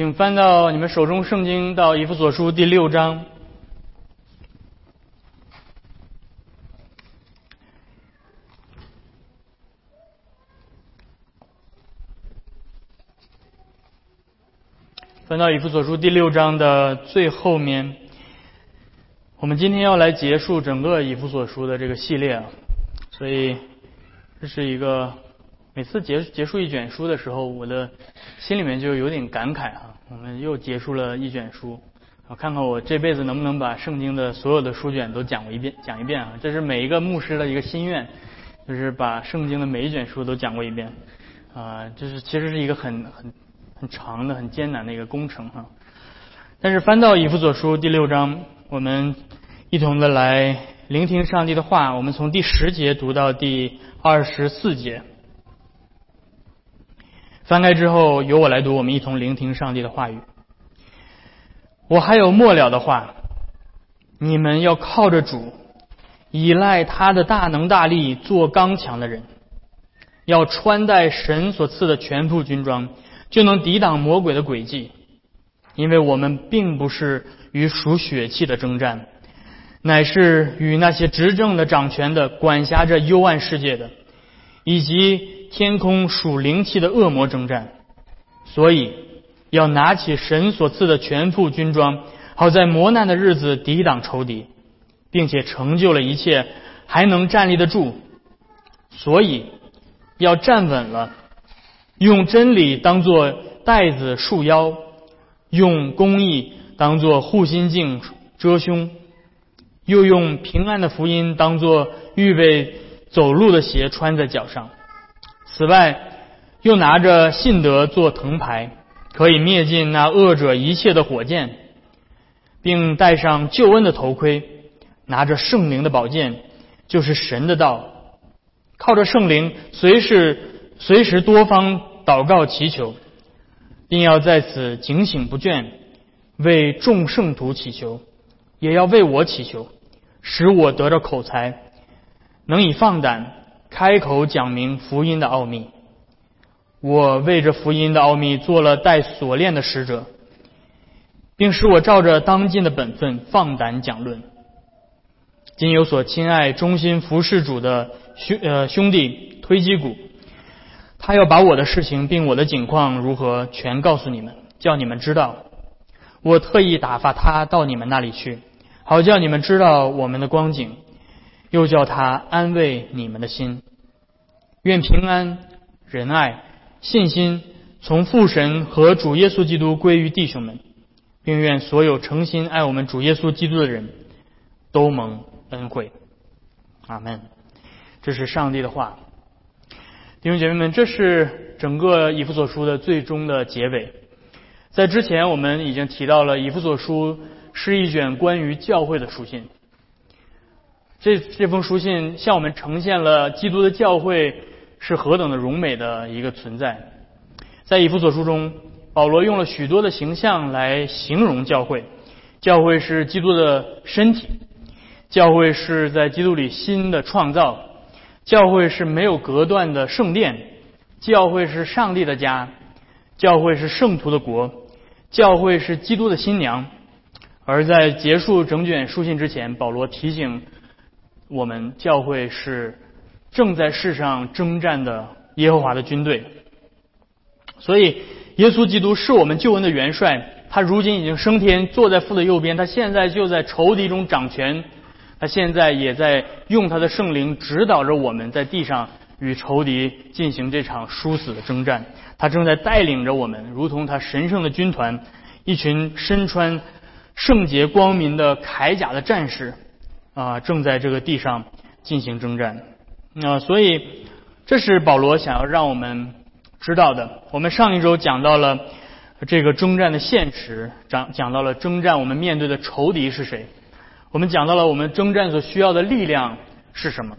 请翻到你们手中圣经到以弗所书第六章。翻到以弗所书第六章的最后面，我们今天要来结束整个以弗所书的这个系列啊，所以这是一个每次结结束一卷书的时候，我的心里面就有点感慨啊，我们又结束了一卷书，我看看我这辈子能不能把圣经的所有的书卷都讲过一遍，讲一遍啊，这是每一个牧师的一个心愿，就是把圣经的每一卷书都讲过一遍啊，这是其实是一个很很。很长的、很艰难的一个工程哈，但是翻到以弗所书第六章，我们一同的来聆听上帝的话。我们从第十节读到第二十四节，翻开之后由我来读，我们一同聆听上帝的话语。我还有末了的话，你们要靠着主，依赖他的大能大力，做刚强的人，要穿戴神所赐的全副军装。就能抵挡魔鬼的诡计，因为我们并不是与属血气的征战，乃是与那些执政的、掌权的、管辖着幽暗世界的，以及天空属灵气的恶魔征战。所以要拿起神所赐的全副军装，好在磨难的日子抵挡仇敌，并且成就了一切，还能站立得住。所以要站稳了。用真理当做带子束腰，用公义当做护心镜遮胸，又用平安的福音当做预备走路的鞋穿在脚上。此外，又拿着信德做藤牌，可以灭尽那恶者一切的火箭，并戴上救恩的头盔，拿着圣灵的宝剑，就是神的道，靠着圣灵，随时随时多方。祷告祈求，并要在此警醒不倦，为众圣徒祈求，也要为我祈求，使我得着口才，能以放胆开口讲明福音的奥秘。我为这福音的奥秘做了带锁链的使者，并使我照着当今的本分放胆讲论。今有所亲爱、忠心服侍主的兄呃兄弟推基谷。他要把我的事情并我的景况如何全告诉你们，叫你们知道。我特意打发他到你们那里去，好叫你们知道我们的光景，又叫他安慰你们的心。愿平安、仁爱、信心从父神和主耶稣基督归于弟兄们，并愿所有诚心爱我们主耶稣基督的人都蒙恩惠。阿门。这是上帝的话。弟兄姐妹们，这是整个以弗所书的最终的结尾。在之前，我们已经提到了以弗所书是一卷关于教会的书信。这这封书信向我们呈现了基督的教会是何等的荣美的一个存在。在以弗所书中，保罗用了许多的形象来形容教会。教会是基督的身体，教会是在基督里新的创造。教会是没有隔断的圣殿，教会是上帝的家，教会是圣徒的国，教会是基督的新娘。而在结束整卷书信之前，保罗提醒我们，教会是正在世上征战的耶和华的军队。所以，耶稣基督是我们救恩的元帅，他如今已经升天，坐在父的右边，他现在就在仇敌中掌权。他现在也在用他的圣灵指导着我们在地上与仇敌进行这场殊死的征战。他正在带领着我们，如同他神圣的军团，一群身穿圣洁光明的铠甲的战士啊，正在这个地上进行征战。啊，所以这是保罗想要让我们知道的。我们上一周讲到了这个征战的现实，讲讲到了征战我们面对的仇敌是谁。我们讲到了我们征战所需要的力量是什么？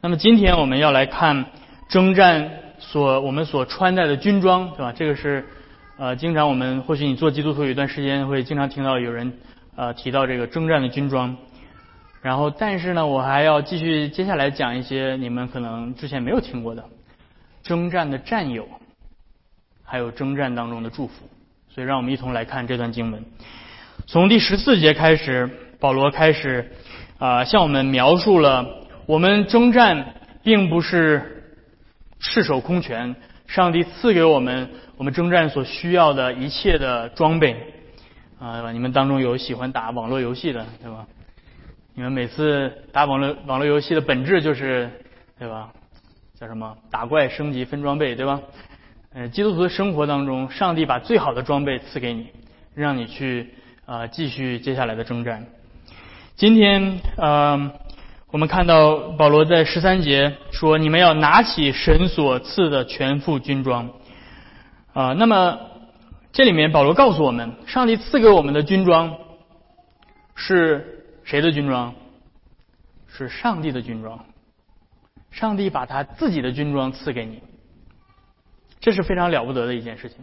那么今天我们要来看征战所我们所穿戴的军装，对吧？这个是呃，经常我们或许你做基督徒有一段时间会经常听到有人呃提到这个征战的军装。然后，但是呢，我还要继续接下来讲一些你们可能之前没有听过的征战的战友，还有征战当中的祝福。所以让我们一同来看这段经文。从第十四节开始，保罗开始啊向我们描述了我们征战并不是赤手空拳，上帝赐给我们我们征战所需要的一切的装备啊，你们当中有喜欢打网络游戏的，对吧？你们每次打网络网络游戏的本质就是，对吧？叫什么？打怪升级分装备，对吧？呃，基督徒的生活当中，上帝把最好的装备赐给你，让你去啊继续接下来的征战。今天呃，我们看到保罗在十三节说：“你们要拿起神所赐的全副军装。”啊，那么这里面保罗告诉我们，上帝赐给我们的军装是谁的军装？是上帝的军装。上帝把他自己的军装赐给你。这是非常了不得的一件事情，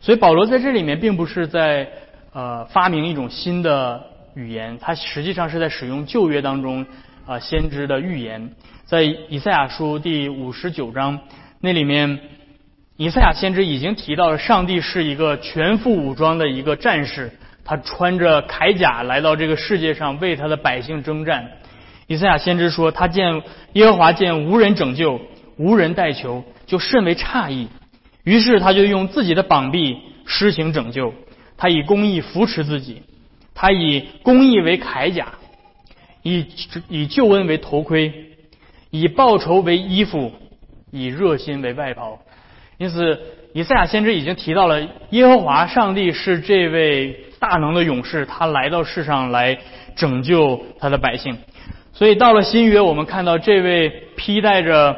所以保罗在这里面并不是在呃发明一种新的语言，他实际上是在使用旧约当中啊先知的预言，在以赛亚书第五十九章那里面，以赛亚先知已经提到了上帝是一个全副武装的一个战士，他穿着铠甲来到这个世界上为他的百姓征战。以赛亚先知说，他见耶和华见无人拯救，无人代求，就甚为诧异。于是他就用自己的膀臂施行拯救，他以公义扶持自己，他以公义为铠甲，以以救恩为头盔，以报仇为衣服，以热心为外袍。因此，以赛亚先知已经提到了耶和华上帝是这位大能的勇士，他来到世上来拯救他的百姓。所以到了新约，我们看到这位披戴着。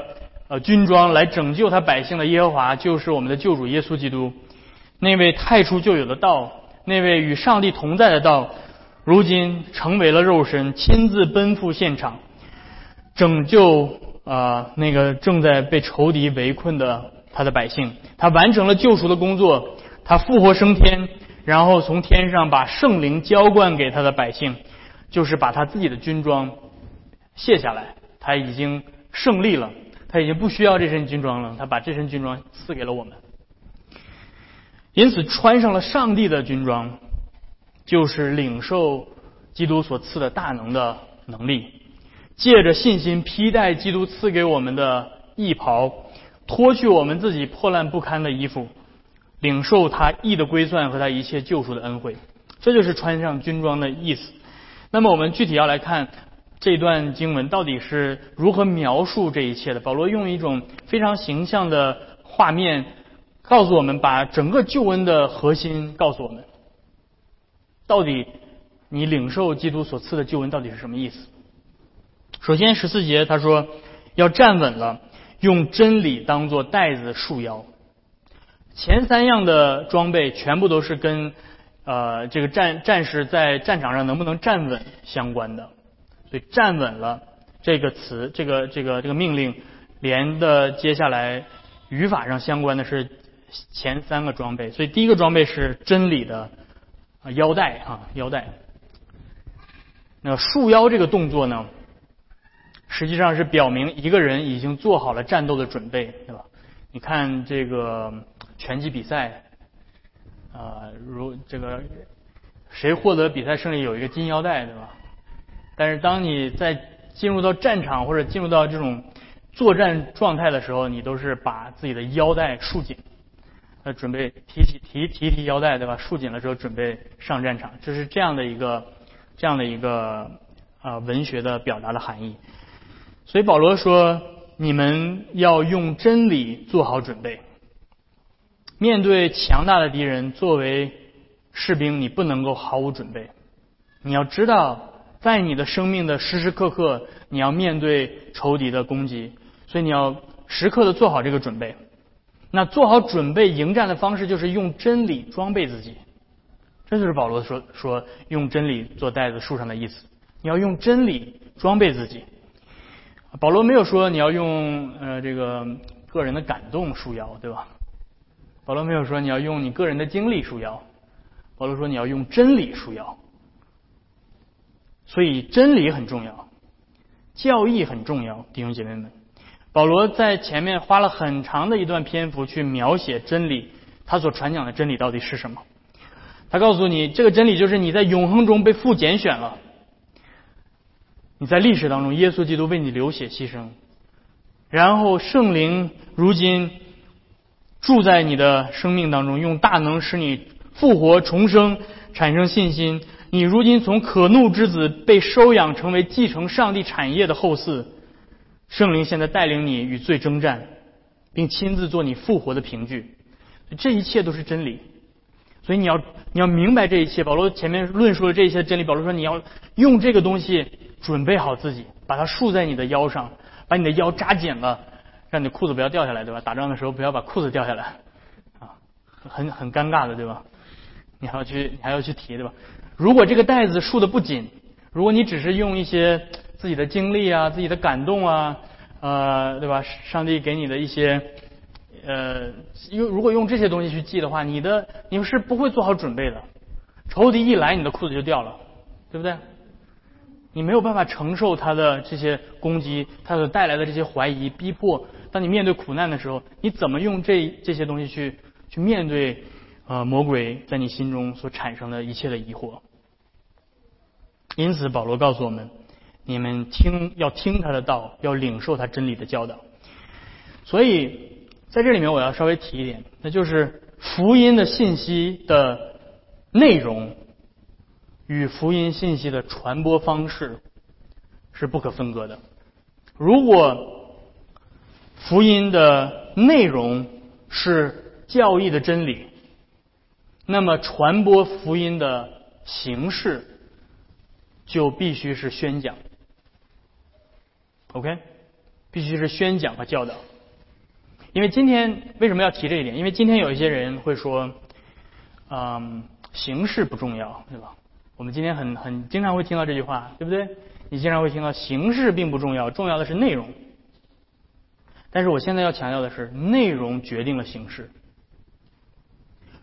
呃，军装来拯救他百姓的耶和华，就是我们的救主耶稣基督，那位太初就有的道，那位与上帝同在的道，如今成为了肉身，亲自奔赴现场，拯救啊那个正在被仇敌围困的他的百姓。他完成了救赎的工作，他复活升天，然后从天上把圣灵浇灌给他的百姓，就是把他自己的军装卸下来，他已经胜利了。他已经不需要这身军装了，他把这身军装赐给了我们。因此，穿上了上帝的军装，就是领受基督所赐的大能的能力，借着信心披戴基督赐给我们的义袍，脱去我们自己破烂不堪的衣服，领受他义的归算和他一切救赎的恩惠。这就是穿上军装的意思。那么，我们具体要来看。这段经文到底是如何描述这一切的？保罗用一种非常形象的画面告诉我们，把整个救恩的核心告诉我们。到底你领受基督所赐的救恩到底是什么意思？首先十四节他说要站稳了，用真理当做带子束腰。前三样的装备全部都是跟呃这个战战士在战场上能不能站稳相关的。所以站稳了这个词，这个这个这个命令连的接下来语法上相关的是前三个装备。所以第一个装备是真理的腰带啊腰带。那束腰这个动作呢，实际上是表明一个人已经做好了战斗的准备，对吧？你看这个拳击比赛，啊，如这个谁获得比赛胜利有一个金腰带，对吧？但是当你在进入到战场或者进入到这种作战状态的时候，你都是把自己的腰带束紧，呃，准备提起提提提腰带，对吧？束紧了之后准备上战场，就是这样的一个这样的一个啊文学的表达的含义。所以保罗说，你们要用真理做好准备，面对强大的敌人，作为士兵，你不能够毫无准备，你要知道。在你的生命的时时刻刻，你要面对仇敌的攻击，所以你要时刻的做好这个准备。那做好准备迎战的方式，就是用真理装备自己。这就是保罗说说用真理做袋子树上的意思。你要用真理装备自己。保罗没有说你要用呃这个个人的感动束腰，对吧？保罗没有说你要用你个人的经历束腰。保罗说你要用真理束腰。所以真理很重要，教义很重要，弟兄姐妹们。保罗在前面花了很长的一段篇幅去描写真理，他所传讲的真理到底是什么？他告诉你，这个真理就是你在永恒中被父拣选了。你在历史当中，耶稣基督为你流血牺牲，然后圣灵如今住在你的生命当中，用大能使你复活重生，产生信心。你如今从可怒之子被收养成为继承上帝产业的后嗣，圣灵现在带领你与罪征战，并亲自做你复活的凭据。这一切都是真理，所以你要你要明白这一切。保罗前面论述了这一切真理，保罗说你要用这个东西准备好自己，把它束在你的腰上，把你的腰扎紧了，让你裤子不要掉下来，对吧？打仗的时候不要把裤子掉下来，啊，很很尴尬的，对吧？你还要去你还要去提，对吧？如果这个带子束的不紧，如果你只是用一些自己的经历啊、自己的感动啊，呃，对吧？上帝给你的一些，呃，用如果用这些东西去记的话，你的你们是不会做好准备的。仇敌一来，你的裤子就掉了，对不对？你没有办法承受他的这些攻击，他所带来的这些怀疑、逼迫。当你面对苦难的时候，你怎么用这这些东西去去面对？呃，魔鬼在你心中所产生的一切的疑惑。因此，保罗告诉我们：你们听，要听他的道，要领受他真理的教导。所以，在这里面我要稍微提一点，那就是福音的信息的内容与福音信息的传播方式是不可分割的。如果福音的内容是教义的真理，那么传播福音的形式。就必须是宣讲，OK，必须是宣讲和教导。因为今天为什么要提这一点？因为今天有一些人会说，嗯，形式不重要，对吧？我们今天很很经常会听到这句话，对不对？你经常会听到形式并不重要，重要的是内容。但是我现在要强调的是，内容决定了形式。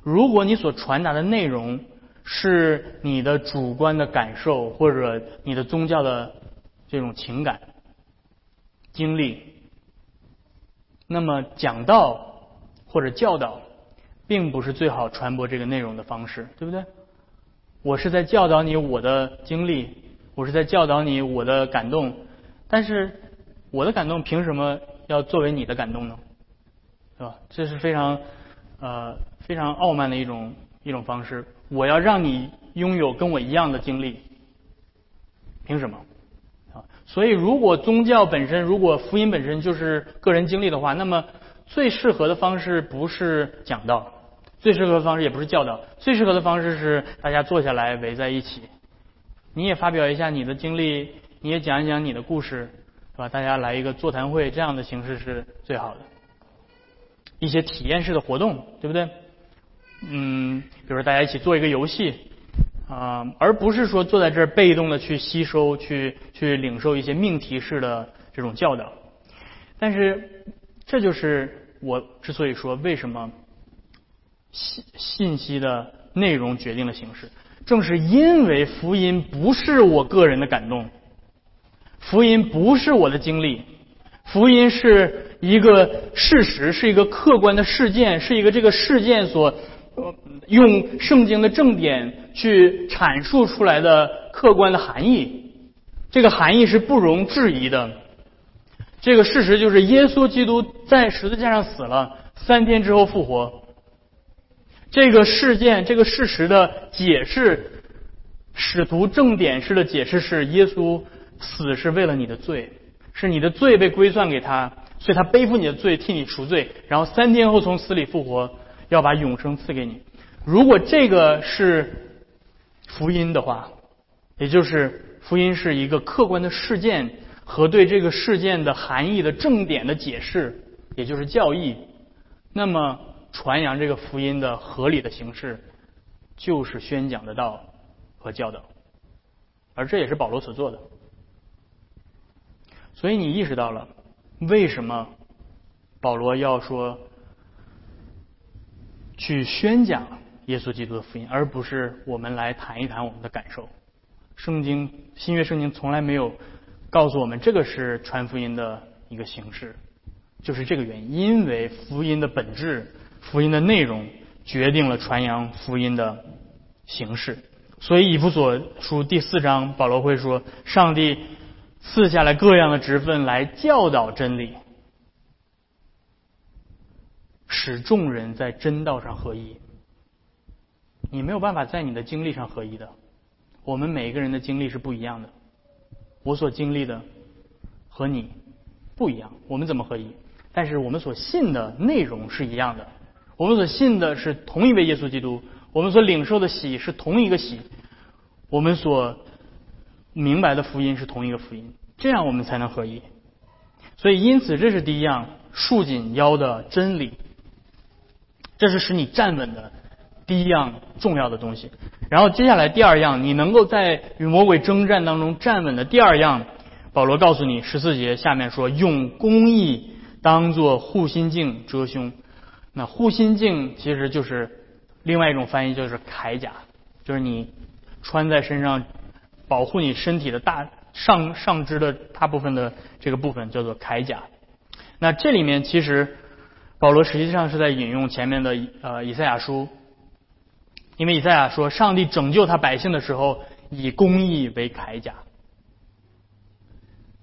如果你所传达的内容，是你的主观的感受，或者你的宗教的这种情感经历。那么讲道或者教导，并不是最好传播这个内容的方式，对不对？我是在教导你我的经历，我是在教导你我的感动，但是我的感动凭什么要作为你的感动呢？是吧？这是非常呃非常傲慢的一种一种方式。我要让你拥有跟我一样的经历，凭什么？啊，所以如果宗教本身，如果福音本身就是个人经历的话，那么最适合的方式不是讲道，最适合的方式也不是教导，最适合的方式是大家坐下来围在一起，你也发表一下你的经历，你也讲一讲你的故事，是吧？大家来一个座谈会，这样的形式是最好的，一些体验式的活动，对不对？嗯，比如大家一起做一个游戏啊，而不是说坐在这儿被动的去吸收、去去领受一些命题式的这种教导。但是，这就是我之所以说为什么信信息的内容决定了形式。正是因为福音不是我个人的感动，福音不是我的经历，福音是一个事实，是一个客观的事件，是一个这个事件所。用圣经的正典去阐述出来的客观的含义，这个含义是不容置疑的。这个事实就是耶稣基督在十字架上死了，三天之后复活。这个事件、这个事实的解释，使徒正典式的解释是：耶稣死是为了你的罪，是你的罪被归算给他，所以他背负你的罪，替你赎罪，然后三天后从死里复活。要把永生赐给你。如果这个是福音的话，也就是福音是一个客观的事件和对这个事件的含义的正点的解释，也就是教义。那么传扬这个福音的合理的形式，就是宣讲的道和教导，而这也是保罗所做的。所以你意识到了为什么保罗要说？去宣讲耶稣基督的福音，而不是我们来谈一谈我们的感受。圣经新约圣经从来没有告诉我们这个是传福音的一个形式，就是这个原因。因为福音的本质、福音的内容决定了传扬福音的形式。所以以弗所书第四章，保罗会说，上帝赐下来各样的职分来教导真理，使众人在真道上合一。你没有办法在你的经历上合一的。我们每一个人的经历是不一样的。我所经历的和你不一样，我们怎么合一？但是我们所信的内容是一样的。我们所信的是同一位耶稣基督，我们所领受的喜是同一个喜，我们所明白的福音是同一个福音，这样我们才能合一。所以，因此这是第一样，束紧腰的真理，这是使你站稳的。第一样重要的东西，然后接下来第二样，你能够在与魔鬼征战当中站稳的第二样，保罗告诉你十四节下面说，用公义当做护心镜遮胸。那护心镜其实就是另外一种翻译，就是铠甲，就是你穿在身上保护你身体的大上上肢的大部分的这个部分叫做铠甲。那这里面其实保罗实际上是在引用前面的呃以赛亚书。因为以赛亚说，上帝拯救他百姓的时候，以公义为铠甲。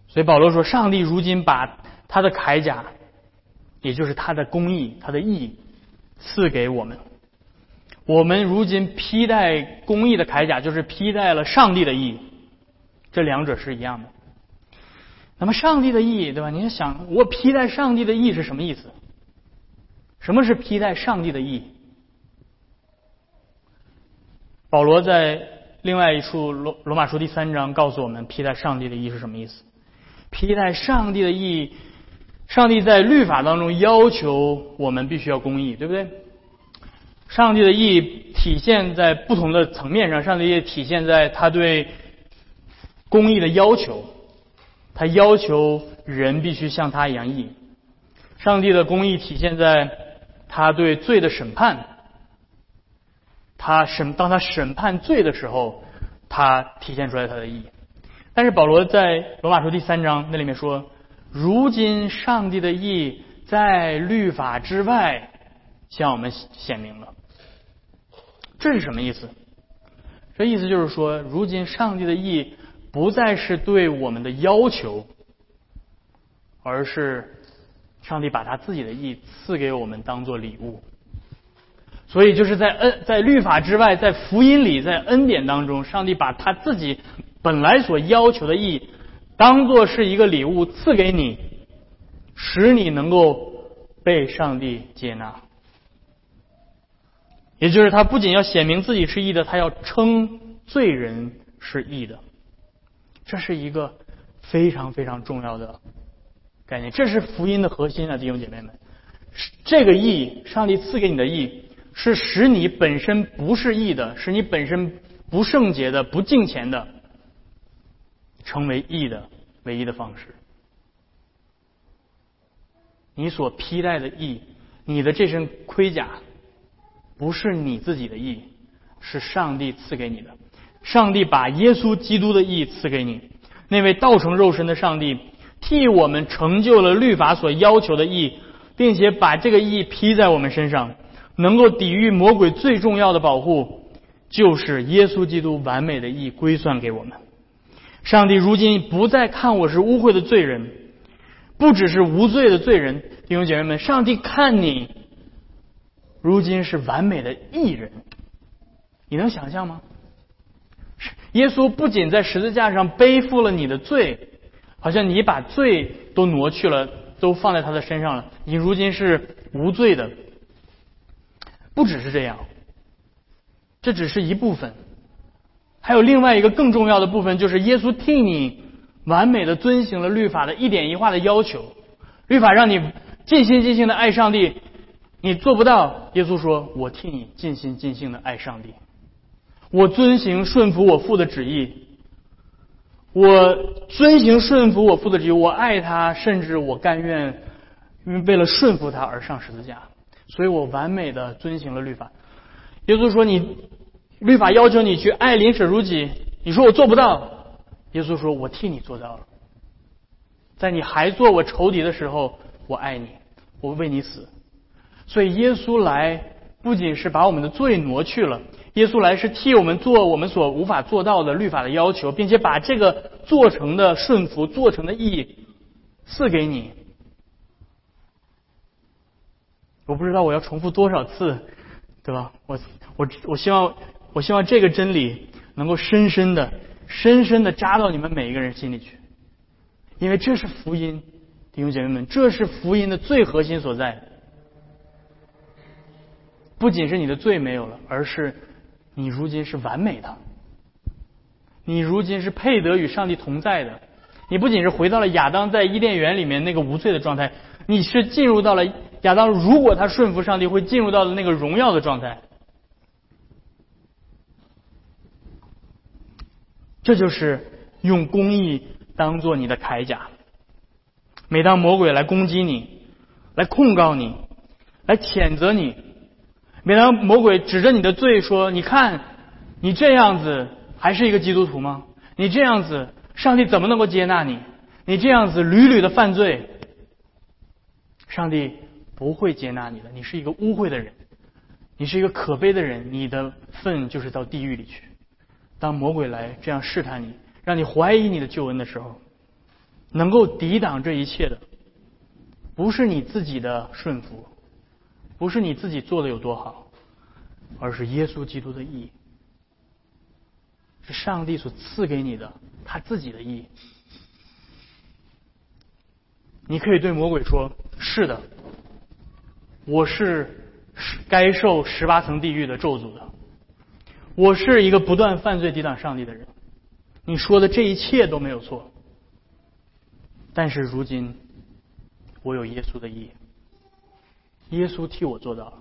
所以保罗说，上帝如今把他的铠甲，也就是他的公义、他的义，赐给我们。我们如今披戴公义的铠甲，就是披戴了上帝的义。这两者是一样的。那么，上帝的义，对吧？你想，我披戴上帝的义是什么意思？什么是披戴上帝的义？保罗在另外一处罗罗马书第三章告诉我们，披戴上帝的义是什么意思？披戴上帝的义，上帝在律法当中要求我们必须要公义，对不对？上帝的义体现在不同的层面上，上帝也体现在他对公义的要求，他要求人必须像他一样义。上帝的公义体现在他对罪的审判。他审当他审判罪的时候，他体现出来他的义。但是保罗在罗马书第三章那里面说：“如今上帝的义在律法之外向我们显明了。”这是什么意思？这意思就是说，如今上帝的义不再是对我们的要求，而是上帝把他自己的义赐给我们当做礼物。所以就是在恩在律法之外，在福音里，在恩典当中，上帝把他自己本来所要求的义，当做是一个礼物赐给你，使你能够被上帝接纳。也就是他不仅要显明自己是义的，他要称罪人是义的。这是一个非常非常重要的概念，这是福音的核心啊，弟兄姐妹们。这个义，上帝赐给你的义。是使你本身不是义的，使你本身不圣洁的、不敬虔的，成为义的唯一的方式。你所披戴的义，你的这身盔甲，不是你自己的义，是上帝赐给你的。上帝把耶稣基督的义赐给你，那位道成肉身的上帝，替我们成就了律法所要求的义，并且把这个义披在我们身上。能够抵御魔鬼最重要的保护，就是耶稣基督完美的义归算给我们。上帝如今不再看我是污秽的罪人，不只是无罪的罪人，弟兄姐妹们，上帝看你如今是完美的义人。你能想象吗？耶稣不仅在十字架上背负了你的罪，好像你把罪都挪去了，都放在他的身上了，你如今是无罪的。不只是这样，这只是一部分，还有另外一个更重要的部分，就是耶稣替你完美的遵行了律法的一点一画的要求。律法让你尽心尽性的爱上帝，你做不到。耶稣说：“我替你尽心尽性的爱上帝，我遵行顺服我父的旨意，我遵行顺服我父的旨意，我爱他，甚至我甘愿因为为了顺服他而上十字架。”所以我完美的遵行了律法。耶稣说：“你律法要求你去爱邻舍如己，你说我做不到。”耶稣说：“我替你做到了。在你还做我仇敌的时候，我爱你，我为你死。所以耶稣来不仅是把我们的罪挪去了，耶稣来是替我们做我们所无法做到的律法的要求，并且把这个做成的顺服、做成的意义赐给你。我不知道我要重复多少次，对吧？我我我希望我希望这个真理能够深深的、深深的扎到你们每一个人心里去，因为这是福音，弟兄姐妹们，这是福音的最核心所在。不仅是你的罪没有了，而是你如今是完美的，你如今是配得与上帝同在的。你不仅是回到了亚当在伊甸园里面那个无罪的状态，你是进入到了。亚当如果他顺服上帝，会进入到的那个荣耀的状态。这就是用公义当做你的铠甲。每当魔鬼来攻击你、来控告你、来谴责你，每当魔鬼指着你的罪说：“你看，你这样子还是一个基督徒吗？你这样子，上帝怎么能够接纳你？你这样子屡屡的犯罪，上帝。”不会接纳你的，你是一个污秽的人，你是一个可悲的人，你的份就是到地狱里去。当魔鬼来这样试探你，让你怀疑你的救恩的时候，能够抵挡这一切的，不是你自己的顺服，不是你自己做的有多好，而是耶稣基督的义，是上帝所赐给你的他自己的义。你可以对魔鬼说：“是的。”我是该受十八层地狱的咒诅的，我是一个不断犯罪抵挡上帝的人。你说的这一切都没有错，但是如今我有耶稣的义，耶稣替我做到了。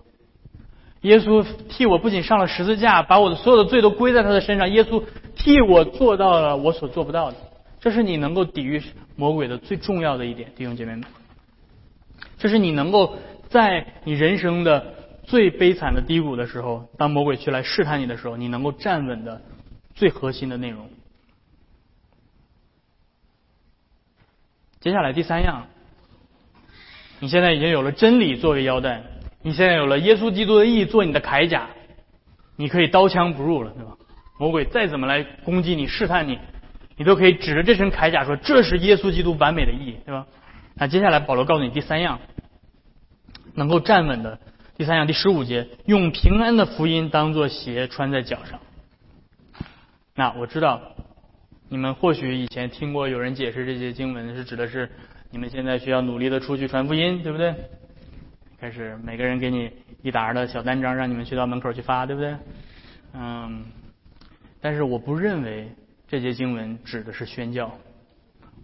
耶稣替我不仅上了十字架，把我的所有的罪都归在他的身上。耶稣替我做到了我所做不到的，这是你能够抵御魔鬼的最重要的一点，弟兄姐妹们。这是你能够。在你人生的最悲惨的低谷的时候，当魔鬼去来试探你的时候，你能够站稳的最核心的内容。接下来第三样，你现在已经有了真理作为腰带，你现在有了耶稣基督的义做你的铠甲，你可以刀枪不入了，对吧？魔鬼再怎么来攻击你、试探你，你都可以指着这身铠甲说：“这是耶稣基督完美的意义，对吧？”那接下来保罗告诉你第三样。能够站稳的第三样，第十五节，用平安的福音当做鞋穿在脚上。那我知道，你们或许以前听过有人解释这些经文是指的是你们现在需要努力的出去传福音，对不对？开始每个人给你一沓的小单张，让你们去到门口去发，对不对？嗯，但是我不认为这些经文指的是宣教，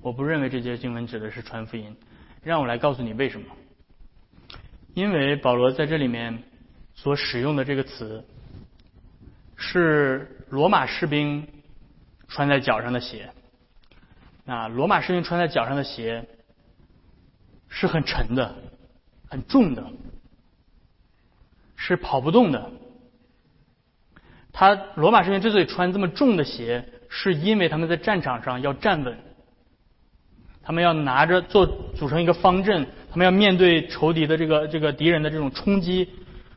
我不认为这些经文指的是传福音。让我来告诉你为什么。因为保罗在这里面所使用的这个词是罗马士兵穿在脚上的鞋，啊，罗马士兵穿在脚上的鞋是很沉的、很重的，是跑不动的。他罗马士兵之所以穿这么重的鞋，是因为他们在战场上要站稳。他们要拿着做组成一个方阵，他们要面对仇敌的这个这个敌人的这种冲击，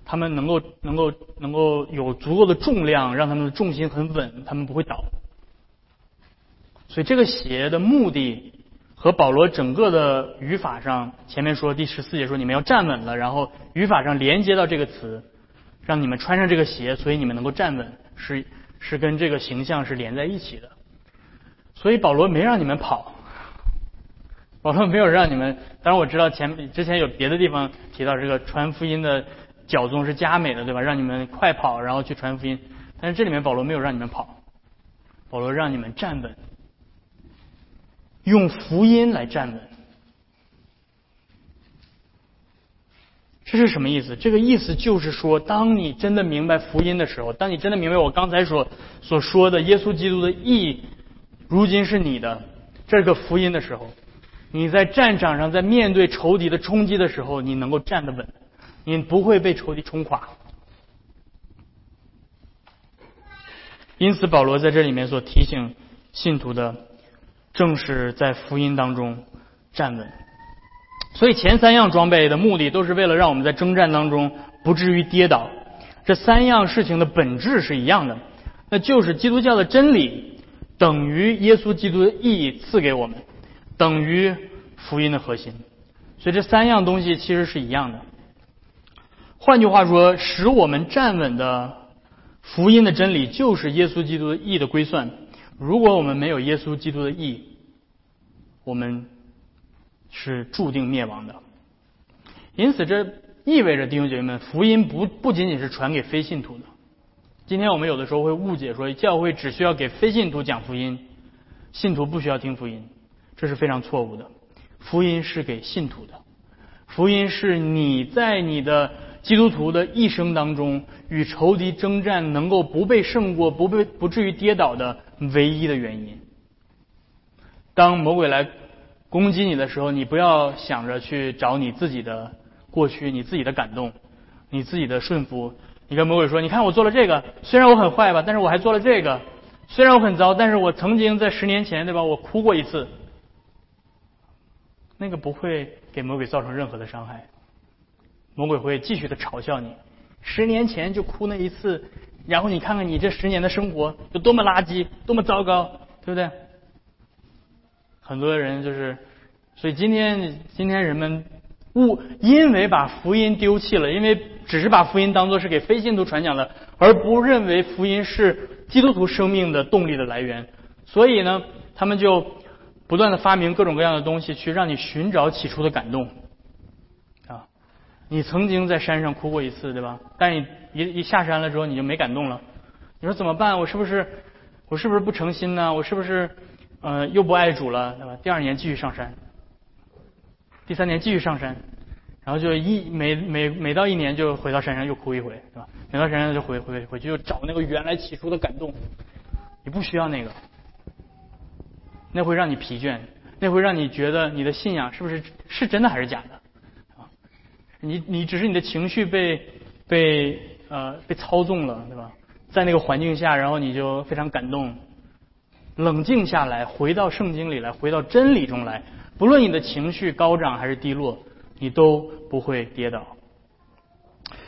他们能够能够能够有足够的重量，让他们的重心很稳，他们不会倒。所以这个鞋的目的和保罗整个的语法上，前面说第十四节说你们要站稳了，然后语法上连接到这个词，让你们穿上这个鞋，所以你们能够站稳，是是跟这个形象是连在一起的。所以保罗没让你们跑。保罗没有让你们，当然我知道前之前有别的地方提到这个传福音的脚宗是佳美的，对吧？让你们快跑，然后去传福音。但是这里面保罗没有让你们跑，保罗让你们站稳，用福音来站稳。这是什么意思？这个意思就是说，当你真的明白福音的时候，当你真的明白我刚才所所说的耶稣基督的义，如今是你的这个福音的时候。你在战场上，在面对仇敌的冲击的时候，你能够站得稳，你不会被仇敌冲垮。因此，保罗在这里面所提醒信徒的，正是在福音当中站稳。所以，前三样装备的目的，都是为了让我们在征战当中不至于跌倒，这三样事情的本质是一样的，那就是基督教的真理等于耶稣基督的意义赐给我们，等于福音的核心。所以这三样东西其实是一样的。换句话说，使我们站稳的福音的真理就是耶稣基督的义的归算。如果我们没有耶稣基督的义，我们是注定灭亡的。因此，这意味着弟兄姐妹们，福音不不仅仅是传给非信徒的。今天我们有的时候会误解说，教会只需要给非信徒讲福音，信徒不需要听福音，这是非常错误的。福音是给信徒的，福音是你在你的基督徒的一生当中与仇敌征战能够不被胜过、不被不至于跌倒的唯一的原因。当魔鬼来攻击你的时候，你不要想着去找你自己的。过去你自己的感动，你自己的顺服，你跟魔鬼说：“你看我做了这个，虽然我很坏吧，但是我还做了这个。虽然我很糟，但是我曾经在十年前，对吧？我哭过一次，那个不会给魔鬼造成任何的伤害。魔鬼会继续的嘲笑你，十年前就哭那一次，然后你看看你这十年的生活有多么垃圾，多么糟糕，对不对？很多人就是，所以今天今天人们。误因为把福音丢弃了，因为只是把福音当做是给非信徒传讲的，而不认为福音是基督徒生命的动力的来源，所以呢，他们就不断的发明各种各样的东西，去让你寻找起初的感动。啊，你曾经在山上哭过一次，对吧？但你一一下山了之后，你就没感动了。你说怎么办？我是不是我是不是不诚心呢？我是不是呃又不爱主了，对吧？第二年继续上山。第三年继续上山，然后就一每每每到一年就回到山上又哭一回，是吧？每到山上就回回回去就找那个原来起初的感动。你不需要那个，那会让你疲倦，那会让你觉得你的信仰是不是是真的还是假的？啊，你你只是你的情绪被被呃被操纵了，对吧？在那个环境下，然后你就非常感动，冷静下来，回到圣经里来，回到真理中来。不论你的情绪高涨还是低落，你都不会跌倒。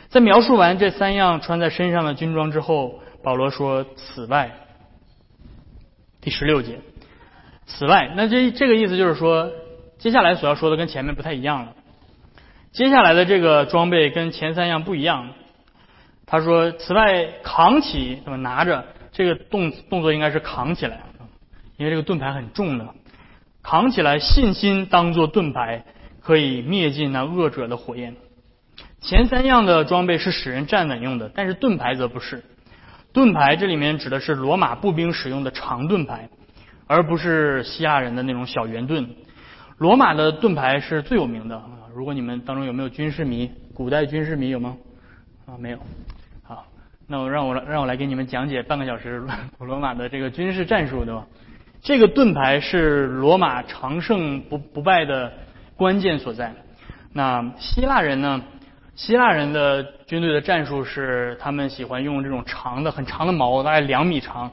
在描述完这三样穿在身上的军装之后，保罗说：“此外，第十六节，此外，那这这个意思就是说，接下来所要说的跟前面不太一样了。接下来的这个装备跟前三样不一样。他说：此外，扛起，怎么拿着？这个动动作应该是扛起来，因为这个盾牌很重的。”扛起来，信心当做盾牌，可以灭尽那恶者的火焰。前三样的装备是使人站稳用的，但是盾牌则不是。盾牌这里面指的是罗马步兵使用的长盾牌，而不是希腊人的那种小圆盾。罗马的盾牌是最有名的。如果你们当中有没有军事迷？古代军事迷有吗？啊，没有。好，那我让我让我来给你们讲解半个小时古 罗马的这个军事战术，对吧？这个盾牌是罗马长胜不不败的关键所在。那希腊人呢？希腊人的军队的战术是，他们喜欢用这种长的、很长的矛，大概两米长，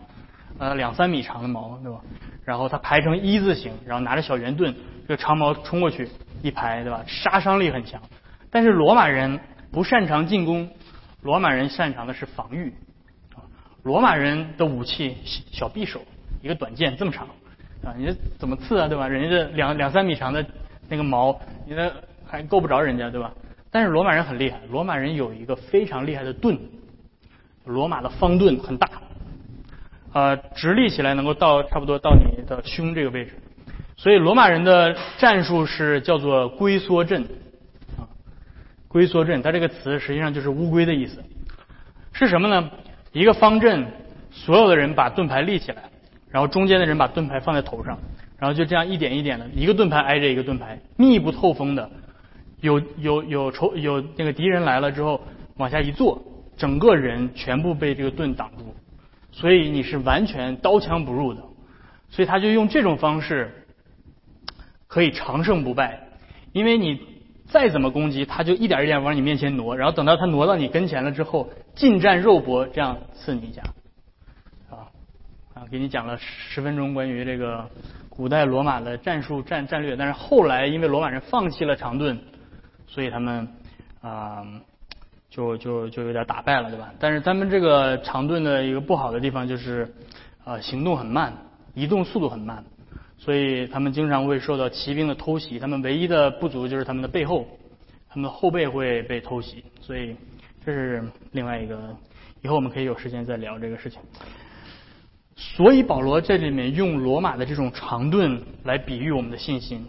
呃，两三米长的矛，对吧？然后他排成一字形，然后拿着小圆盾，这个长矛冲过去一排，对吧？杀伤力很强。但是罗马人不擅长进攻，罗马人擅长的是防御。罗马人的武器小匕首。一个短剑这么长啊，你这怎么刺啊，对吧？人家这两两三米长的那个矛，你这还够不着人家，对吧？但是罗马人很厉害，罗马人有一个非常厉害的盾，罗马的方盾很大，呃，直立起来能够到差不多到你的胸这个位置，所以罗马人的战术是叫做龟缩阵啊，龟缩阵，它这个词实际上就是乌龟的意思，是什么呢？一个方阵，所有的人把盾牌立起来。然后中间的人把盾牌放在头上，然后就这样一点一点的，一个盾牌挨着一个盾牌，密不透风的。有有有仇有那个敌人来了之后，往下一坐，整个人全部被这个盾挡住，所以你是完全刀枪不入的。所以他就用这种方式可以长胜不败，因为你再怎么攻击，他就一点一点往你面前挪，然后等到他挪到你跟前了之后，近战肉搏，这样刺你一下。啊，给你讲了十分钟关于这个古代罗马的战术战战略，但是后来因为罗马人放弃了长盾，所以他们啊就就就有点打败了，对吧？但是他们这个长盾的一个不好的地方就是，呃，行动很慢，移动速度很慢，所以他们经常会受到骑兵的偷袭。他们唯一的不足就是他们的背后，他们的后背会被偷袭。所以这是另外一个，以后我们可以有时间再聊这个事情。所以保罗在这里面用罗马的这种长盾来比喻我们的信心，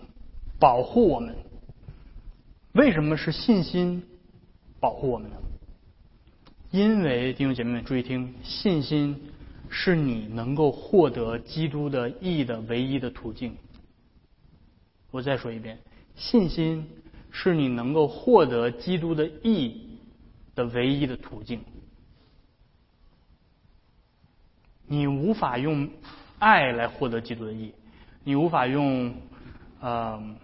保护我们。为什么是信心？保护我们的，因为弟兄姐妹们注意听，信心是你能够获得基督的义的唯一的途径。我再说一遍，信心是你能够获得基督的义的唯一的途径。你无法用爱来获得基督的义，你无法用呃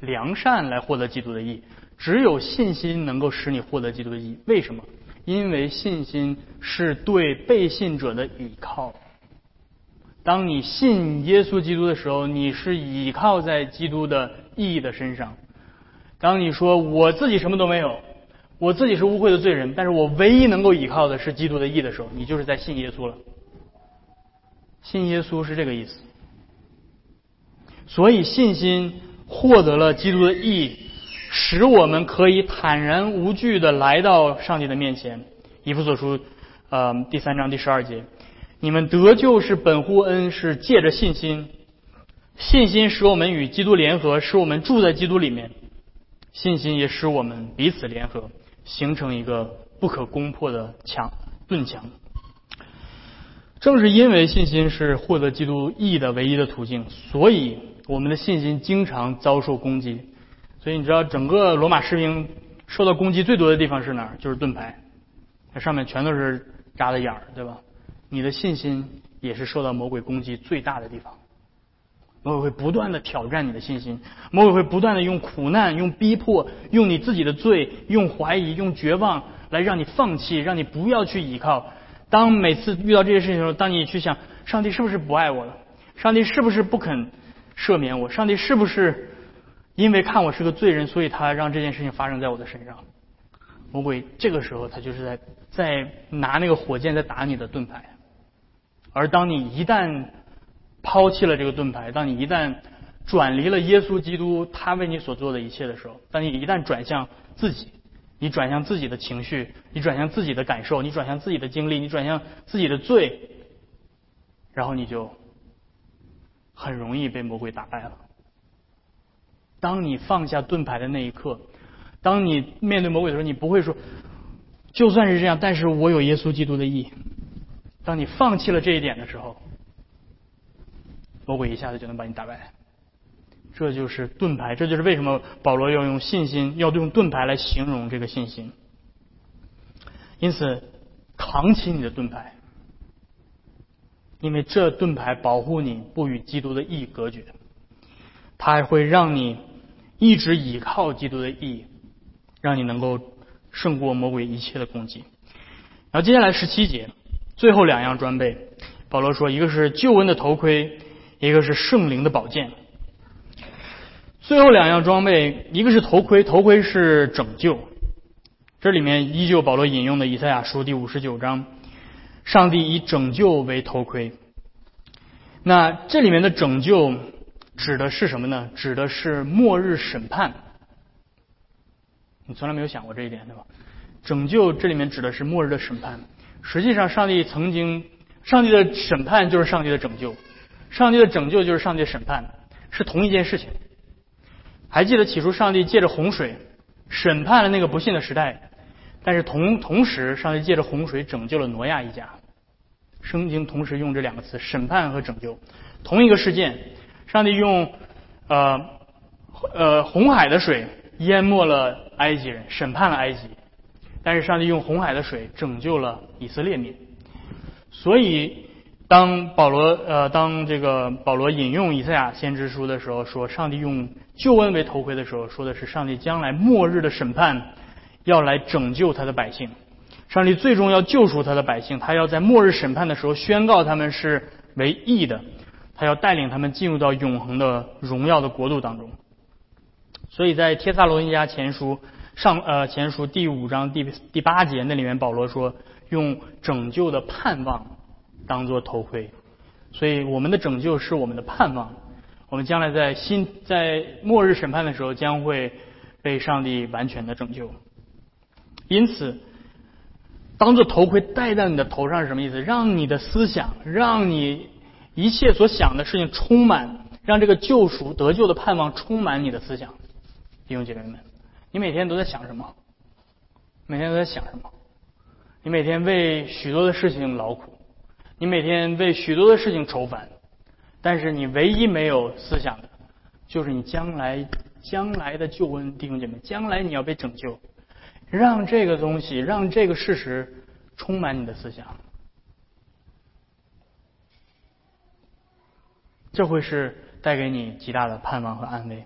良善来获得基督的义。只有信心能够使你获得基督的义。为什么？因为信心是对被信者的倚靠。当你信耶稣基督的时候，你是倚靠在基督的义的身上。当你说我自己什么都没有，我自己是污秽的罪人，但是我唯一能够倚靠的是基督的义的时候，你就是在信耶稣了。信耶稣是这个意思。所以信心获得了基督的义。使我们可以坦然无惧的来到上帝的面前。以弗所书，呃，第三章第十二节，你们得救是本乎恩，是借着信心。信心使我们与基督联合，使我们住在基督里面。信心也使我们彼此联合，形成一个不可攻破的墙盾墙。正是因为信心是获得基督义的唯一的途径，所以我们的信心经常遭受攻击。所以你知道，整个罗马士兵受到攻击最多的地方是哪儿？就是盾牌，那上面全都是扎的眼儿，对吧？你的信心也是受到魔鬼攻击最大的地方。魔鬼会不断的挑战你的信心，魔鬼会不断的用苦难、用逼迫、用你自己的罪、用怀疑、用绝望来让你放弃，让你不要去依靠。当每次遇到这些事情的时候，当你去想，上帝是不是不爱我了？上帝是不是不肯赦免我？上帝是不是？因为看我是个罪人，所以他让这件事情发生在我的身上。魔鬼这个时候他就是在在拿那个火箭在打你的盾牌。而当你一旦抛弃了这个盾牌，当你一旦转离了耶稣基督他为你所做的一切的时候，当你一旦转向自己，你转向自己的情绪，你转向自己的感受，你转向自己的经历，你转向自己的罪，然后你就很容易被魔鬼打败了。当你放下盾牌的那一刻，当你面对魔鬼的时候，你不会说，就算是这样，但是我有耶稣基督的义。当你放弃了这一点的时候，魔鬼一下子就能把你打败。这就是盾牌，这就是为什么保罗要用信心，要用盾牌来形容这个信心。因此，扛起你的盾牌，因为这盾牌保护你不与基督的义隔绝，它还会让你。一直倚靠基督的义，让你能够胜过魔鬼一切的攻击。然后接下来十七节，最后两样装备，保罗说，一个是救恩的头盔，一个是圣灵的宝剑。最后两样装备，一个是头盔，头盔是拯救。这里面依旧保罗引用的以赛亚书第五十九章，上帝以拯救为头盔。那这里面的拯救。指的是什么呢？指的是末日审判。你从来没有想过这一点，对吧？拯救这里面指的是末日的审判。实际上，上帝曾经，上帝的审判就是上帝的拯救，上帝的拯救就是上帝的审判，是同一件事情。还记得起初上帝借着洪水审判了那个不幸的时代，但是同同时，上帝借着洪水拯救了挪亚一家。圣经同时用这两个词：审判和拯救，同一个事件。上帝用呃呃红海的水淹没了埃及人，审判了埃及。但是上帝用红海的水拯救了以色列民。所以当保罗呃当这个保罗引用以赛亚先知书的时候，说上帝用救恩为头盔的时候，说的是上帝将来末日的审判要来拯救他的百姓。上帝最终要救赎他的百姓，他要在末日审判的时候宣告他们是为义的。他要带领他们进入到永恒的荣耀的国度当中，所以在帖萨罗尼迦前书上呃前书第五章第第八节那里面保罗说，用拯救的盼望当做头盔，所以我们的拯救是我们的盼望，我们将来在新在末日审判的时候将会被上帝完全的拯救，因此。当做头盔戴在你的头上是什么意思？让你的思想，让你一切所想的事情充满，让这个救赎得救的盼望充满你的思想。弟兄姐妹们，你每天都在想什么？每天都在想什么？你每天为许多的事情劳苦，你每天为许多的事情愁烦，但是你唯一没有思想的，就是你将来将来的救恩。弟兄姐妹，将来你要被拯救。让这个东西，让这个事实充满你的思想，这会是带给你极大的盼望和安慰。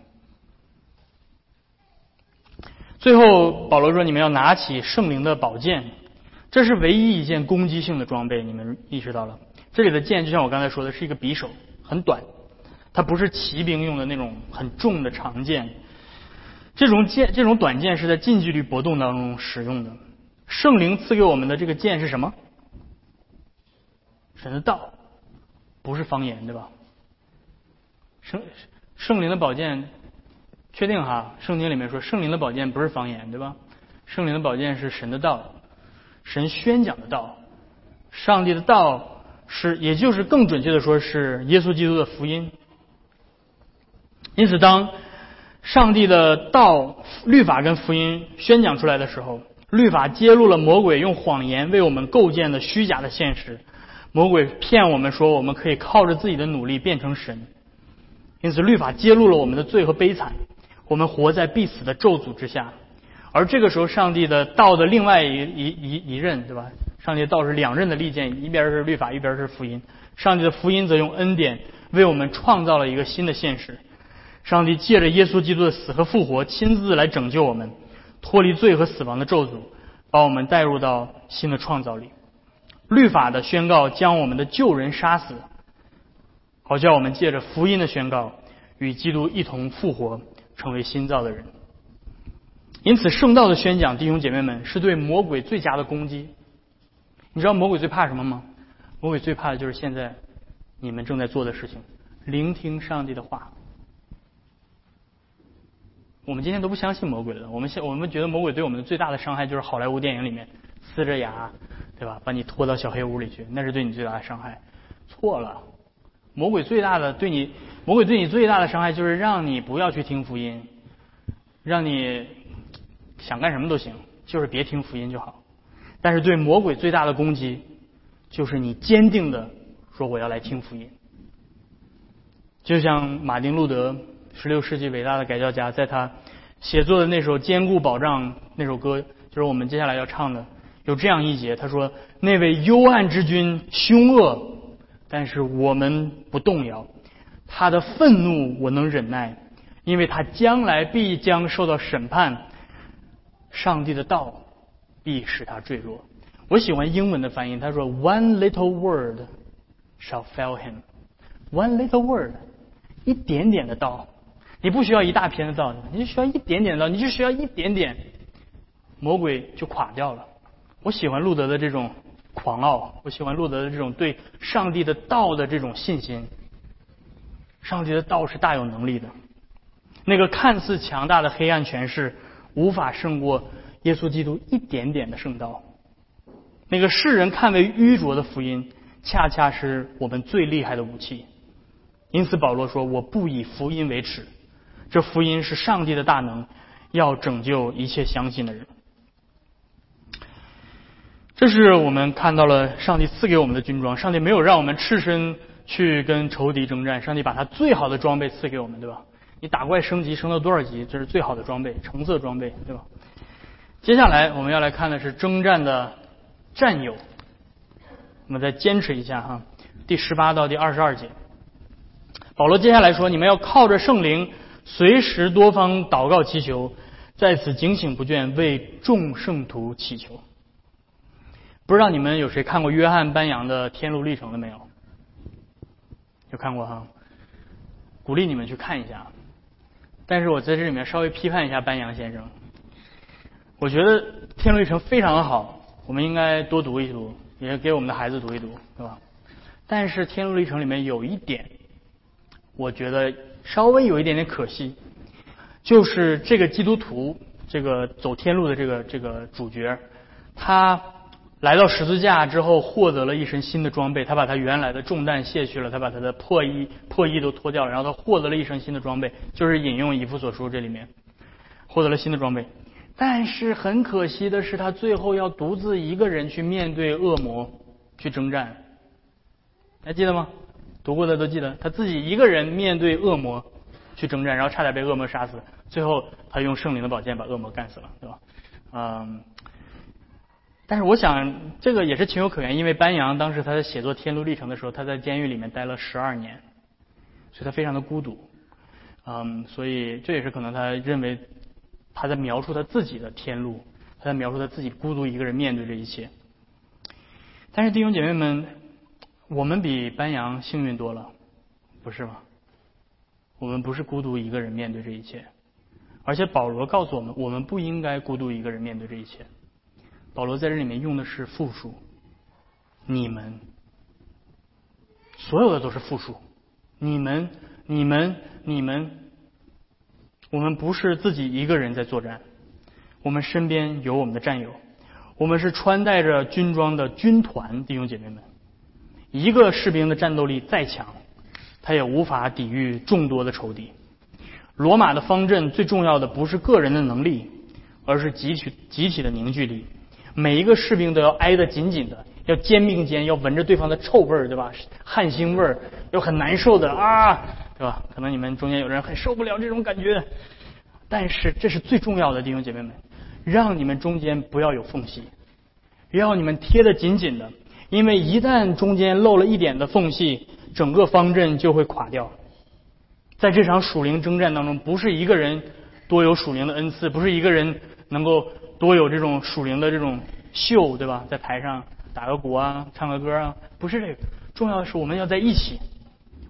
最后，保罗说：“你们要拿起圣灵的宝剑，这是唯一一件攻击性的装备。你们意识到了？这里的剑，就像我刚才说的，是一个匕首，很短，它不是骑兵用的那种很重的长剑。”这种剑，这种短剑是在近距离搏斗当中使用的。圣灵赐给我们的这个剑是什么？神的道，不是方言，对吧？圣圣灵的宝剑，确定哈？圣经里面说圣灵的宝剑不是方言，对吧？圣灵的宝剑是神的道，神宣讲的道，上帝的道是，也就是更准确的说是耶稣基督的福音。因此当。上帝的道、律法跟福音宣讲出来的时候，律法揭露了魔鬼用谎言为我们构建的虚假的现实。魔鬼骗我们说我们可以靠着自己的努力变成神，因此律法揭露了我们的罪和悲惨。我们活在必死的咒诅之下。而这个时候，上帝的道的另外一一一一任，对吧？上帝的道是两刃的利剑，一边是律法，一边是福音。上帝的福音则用恩典为我们创造了一个新的现实。上帝借着耶稣基督的死和复活，亲自来拯救我们，脱离罪和死亡的咒诅，把我们带入到新的创造里。律法的宣告将我们的旧人杀死，好叫我们借着福音的宣告，与基督一同复活，成为新造的人。因此，圣道的宣讲，弟兄姐妹们，是对魔鬼最佳的攻击。你知道魔鬼最怕什么吗？魔鬼最怕的就是现在你们正在做的事情：聆听上帝的话。我们今天都不相信魔鬼了。我们现我们觉得魔鬼对我们的最大的伤害就是好莱坞电影里面呲着牙，对吧？把你拖到小黑屋里去，那是对你最大的伤害。错了，魔鬼最大的对你，魔鬼对你最大的伤害就是让你不要去听福音，让你想干什么都行，就是别听福音就好。但是对魔鬼最大的攻击，就是你坚定的说我要来听福音。就像马丁路德。十六世纪伟大的改教家，在他写作的那首《坚固保障》那首歌，就是我们接下来要唱的，有这样一节，他说：“那位幽暗之君凶恶，但是我们不动摇。他的愤怒我能忍耐，因为他将来必将受到审判。上帝的道必使他坠落。”我喜欢英文的翻译，他说：“One little word shall fail him. One little word，一点点的道。”你不需要一大篇的道，你就需要一点点道，你就需要一点点，魔鬼就垮掉了。我喜欢路德的这种狂傲，我喜欢路德的这种对上帝的道的这种信心。上帝的道是大有能力的，那个看似强大的黑暗权势无法胜过耶稣基督一点点的圣道。那个世人看为愚拙的福音，恰恰是我们最厉害的武器。因此保罗说：“我不以福音为耻。”这福音是上帝的大能，要拯救一切相信的人。这是我们看到了上帝赐给我们的军装。上帝没有让我们赤身去跟仇敌征战，上帝把他最好的装备赐给我们，对吧？你打怪升级升到多少级，这是最好的装备，橙色装备，对吧？接下来我们要来看的是征战的战友。我们再坚持一下哈，第十八到第二十二节，保罗接下来说：你们要靠着圣灵。随时多方祷告祈求，在此警醒不倦，为众圣徒祈求。不知道你们有谁看过约翰班扬的《天路历程》了没有？有看过哈？鼓励你们去看一下。但是我在这里面稍微批判一下班扬先生。我觉得《天路历程》非常的好，我们应该多读一读，也给我们的孩子读一读，对吧？但是《天路历程》里面有一点，我觉得稍微有一点点可惜，就是这个基督徒，这个走天路的这个这个主角，他来到十字架之后，获得了一身新的装备，他把他原来的重担卸去了，他把他的破衣破衣都脱掉了，然后他获得了一身新的装备，就是引用以弗所书这里面获得了新的装备。但是很可惜的是，他最后要独自一个人去面对恶魔，去征战。还记得吗？读过的都记得，他自己一个人面对恶魔去征战，然后差点被恶魔杀死。最后他用圣灵的宝剑把恶魔干死了，对吧？嗯。但是我想这个也是情有可原，因为班扬当时他在写作《天路历程》的时候，他在监狱里面待了十二年，所以他非常的孤独。嗯，所以这也是可能他认为。他在描述他自己的天路，他在描述他自己孤独一个人面对这一切。但是弟兄姐妹们，我们比班扬幸运多了，不是吗？我们不是孤独一个人面对这一切，而且保罗告诉我们，我们不应该孤独一个人面对这一切。保罗在这里面用的是复数，你们，所有的都是复数，你们，你们，你们。我们不是自己一个人在作战，我们身边有我们的战友，我们是穿戴着军装的军团弟兄姐妹们。一个士兵的战斗力再强，他也无法抵御众多的仇敌。罗马的方阵最重要的不是个人的能力，而是集体集体的凝聚力。每一个士兵都要挨得紧紧的，要肩并肩，要闻着对方的臭味儿，对吧？汗腥味儿，又很难受的啊。对吧？可能你们中间有人很受不了这种感觉，但是这是最重要的弟兄姐妹们，让你们中间不要有缝隙，要你们贴得紧紧的，因为一旦中间漏了一点的缝隙，整个方阵就会垮掉。在这场属灵征战当中，不是一个人多有属灵的恩赐，不是一个人能够多有这种属灵的这种秀，对吧？在台上打个鼓啊，唱个歌啊，不是这个，重要的是我们要在一起。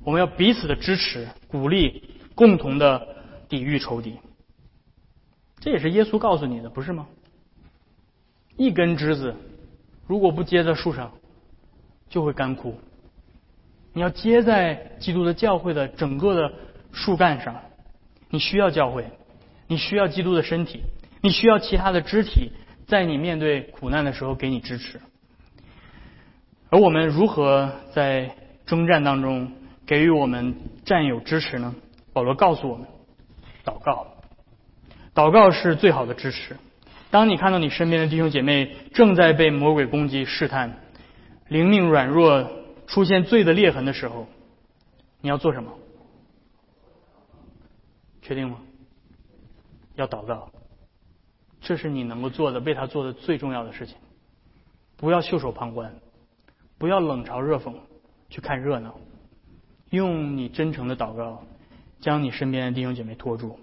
我们要彼此的支持、鼓励，共同的抵御仇敌。这也是耶稣告诉你的，不是吗？一根枝子如果不接在树上，就会干枯。你要接在基督的教会的整个的树干上。你需要教会，你需要基督的身体，你需要其他的肢体，在你面对苦难的时候给你支持。而我们如何在征战当中？给予我们战友支持呢？保罗告诉我们：祷告，祷告是最好的支持。当你看到你身边的弟兄姐妹正在被魔鬼攻击、试探，灵命软弱、出现罪的裂痕的时候，你要做什么？确定吗？要祷告，这是你能够做的、为他做的最重要的事情。不要袖手旁观，不要冷嘲热讽，去看热闹。用你真诚的祷告，将你身边的弟兄姐妹拖住。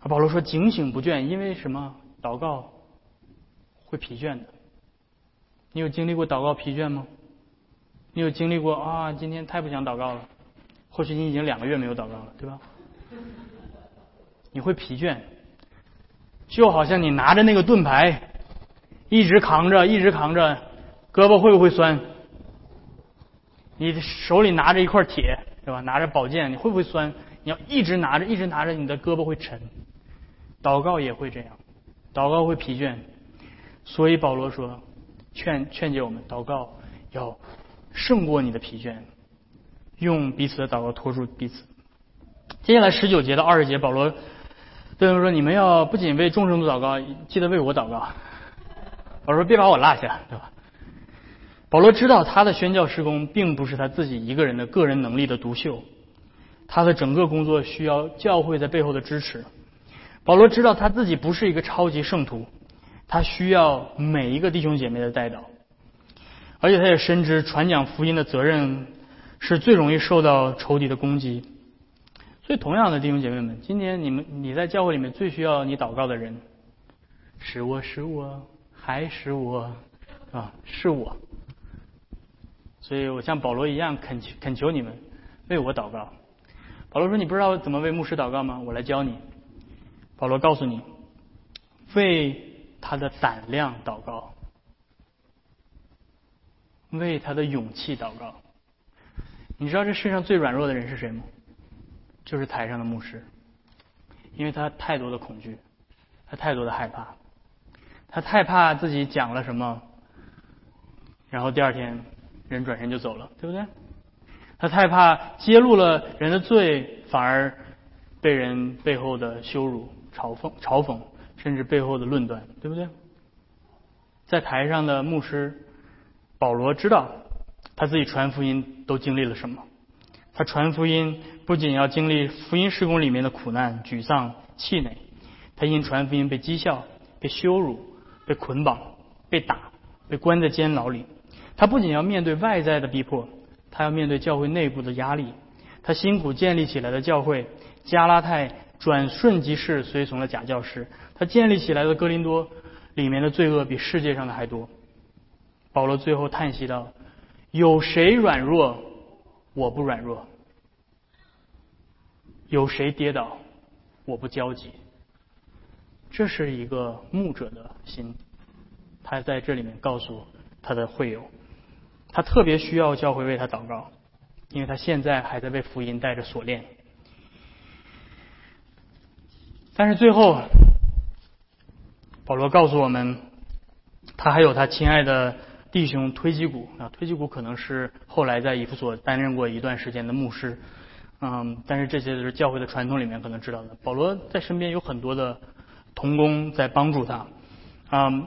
啊保罗说：“警醒不倦，因为什么？祷告会疲倦的。你有经历过祷告疲倦吗？你有经历过啊？今天太不想祷告了。或许你已经两个月没有祷告了，对吧？你会疲倦，就好像你拿着那个盾牌，一直扛着，一直扛着，胳膊会不会酸？”你手里拿着一块铁，对吧？拿着宝剑，你会不会酸？你要一直拿着，一直拿着，你的胳膊会沉。祷告也会这样，祷告会疲倦。所以保罗说，劝劝诫我们，祷告要胜过你的疲倦，用彼此的祷告拖住彼此。接下来十九节到二十节，保罗对他们说：“你们要不仅为众生祷告，记得为我祷告。”我说：“别把我落下，对吧？”保罗知道他的宣教施工并不是他自己一个人的个人能力的独秀，他的整个工作需要教会在背后的支持。保罗知道他自己不是一个超级圣徒，他需要每一个弟兄姐妹的带导，而且他也深知传讲福音的责任是最容易受到仇敌的攻击。所以，同样的弟兄姐妹们，今天你们你在教会里面最需要你祷告的人，是我是我还是我啊？是我。所以我像保罗一样恳求恳求你们为我祷告。保罗说：“你不知道怎么为牧师祷告吗？我来教你。”保罗告诉你，为他的胆量祷告，为他的勇气祷告。你知道这世上最软弱的人是谁吗？就是台上的牧师，因为他太多的恐惧，他太多的害怕，他太怕自己讲了什么，然后第二天人转身就走了，对不对？他太怕揭露了人的罪，反而被人背后的羞辱、嘲讽、嘲讽，甚至背后的论断，对不对？在台上的牧师保罗知道他自己传福音都经历了什么。他传福音不仅要经历福音施工里面的苦难、沮丧、气馁，他因传福音被讥笑、被羞辱、被捆绑、被打、被关在监牢里。他不仅要面对外在的逼迫，他要面对教会内部的压力。他辛苦建立起来的教会加拉太转瞬即逝，随从了假教师。他建立起来的哥林多里面的罪恶比世界上的还多。保罗最后叹息道：“有谁软弱？”我不软弱，有谁跌倒，我不焦急。这是一个牧者的心，他在这里面告诉他的会友，他特别需要教会为他祷告，因为他现在还在被福音带着锁链。但是最后，保罗告诉我们，他还有他亲爱的。弟兄推基古啊，推基古可能是后来在以弗所担任过一段时间的牧师，嗯，但是这些都是教会的传统里面可能知道的。保罗在身边有很多的童工在帮助他，嗯，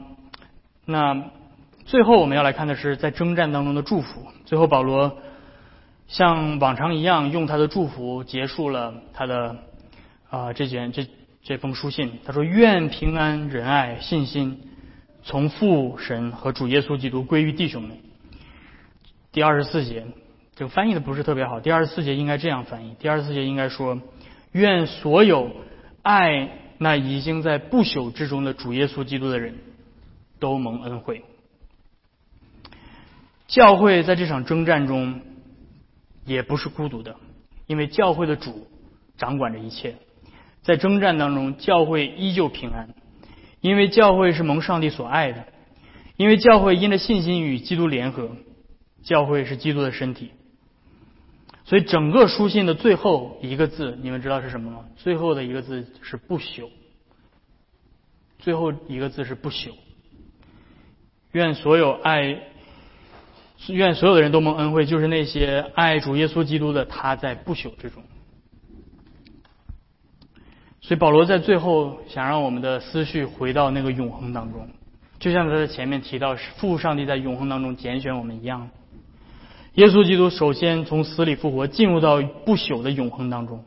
那最后我们要来看的是在征战当中的祝福。最后保罗像往常一样用他的祝福结束了他的啊这卷这这封书信。他说：“愿平安、仁爱、信心。”从父神和主耶稣基督归于弟兄们。第二十四节，这个翻译的不是特别好。第二十四节应该这样翻译：第二十四节应该说，愿所有爱那已经在不朽之中的主耶稣基督的人都蒙恩惠。教会在这场征战中也不是孤独的，因为教会的主掌管着一切。在征战当中，教会依旧平安。因为教会是蒙上帝所爱的，因为教会因着信心与基督联合，教会是基督的身体，所以整个书信的最后一个字，你们知道是什么吗？最后的一个字是不朽，最后一个字是不朽。愿所有爱，愿所有的人都蒙恩惠，就是那些爱主耶稣基督的，他在不朽之中。所以保罗在最后想让我们的思绪回到那个永恒当中，就像他在前面提到父上帝在永恒当中拣选我们一样。耶稣基督首先从死里复活，进入到不朽的永恒当中。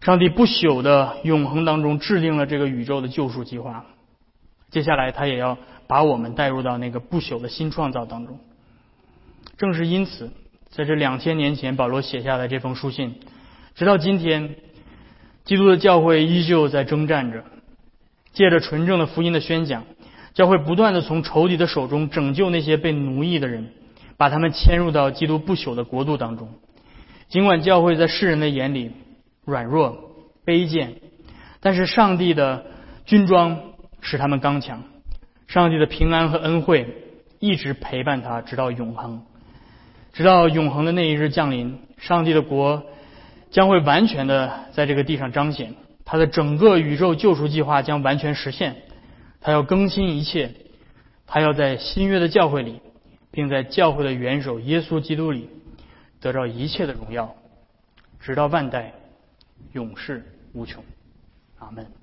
上帝不朽的永恒当中制定了这个宇宙的救赎计划，接下来他也要把我们带入到那个不朽的新创造当中。正是因此，在这两千年前保罗写下的这封书信，直到今天。基督的教会依旧在征战着，借着纯正的福音的宣讲，教会不断的从仇敌的手中拯救那些被奴役的人，把他们迁入到基督不朽的国度当中。尽管教会在世人的眼里软弱卑贱，但是上帝的军装使他们刚强，上帝的平安和恩惠一直陪伴他直到永恒，直到永恒的那一日降临，上帝的国。将会完全的在这个地上彰显，他的整个宇宙救赎计划将完全实现。他要更新一切，他要在新约的教会里，并在教会的元首耶稣基督里得到一切的荣耀，直到万代，永世无穷。阿门。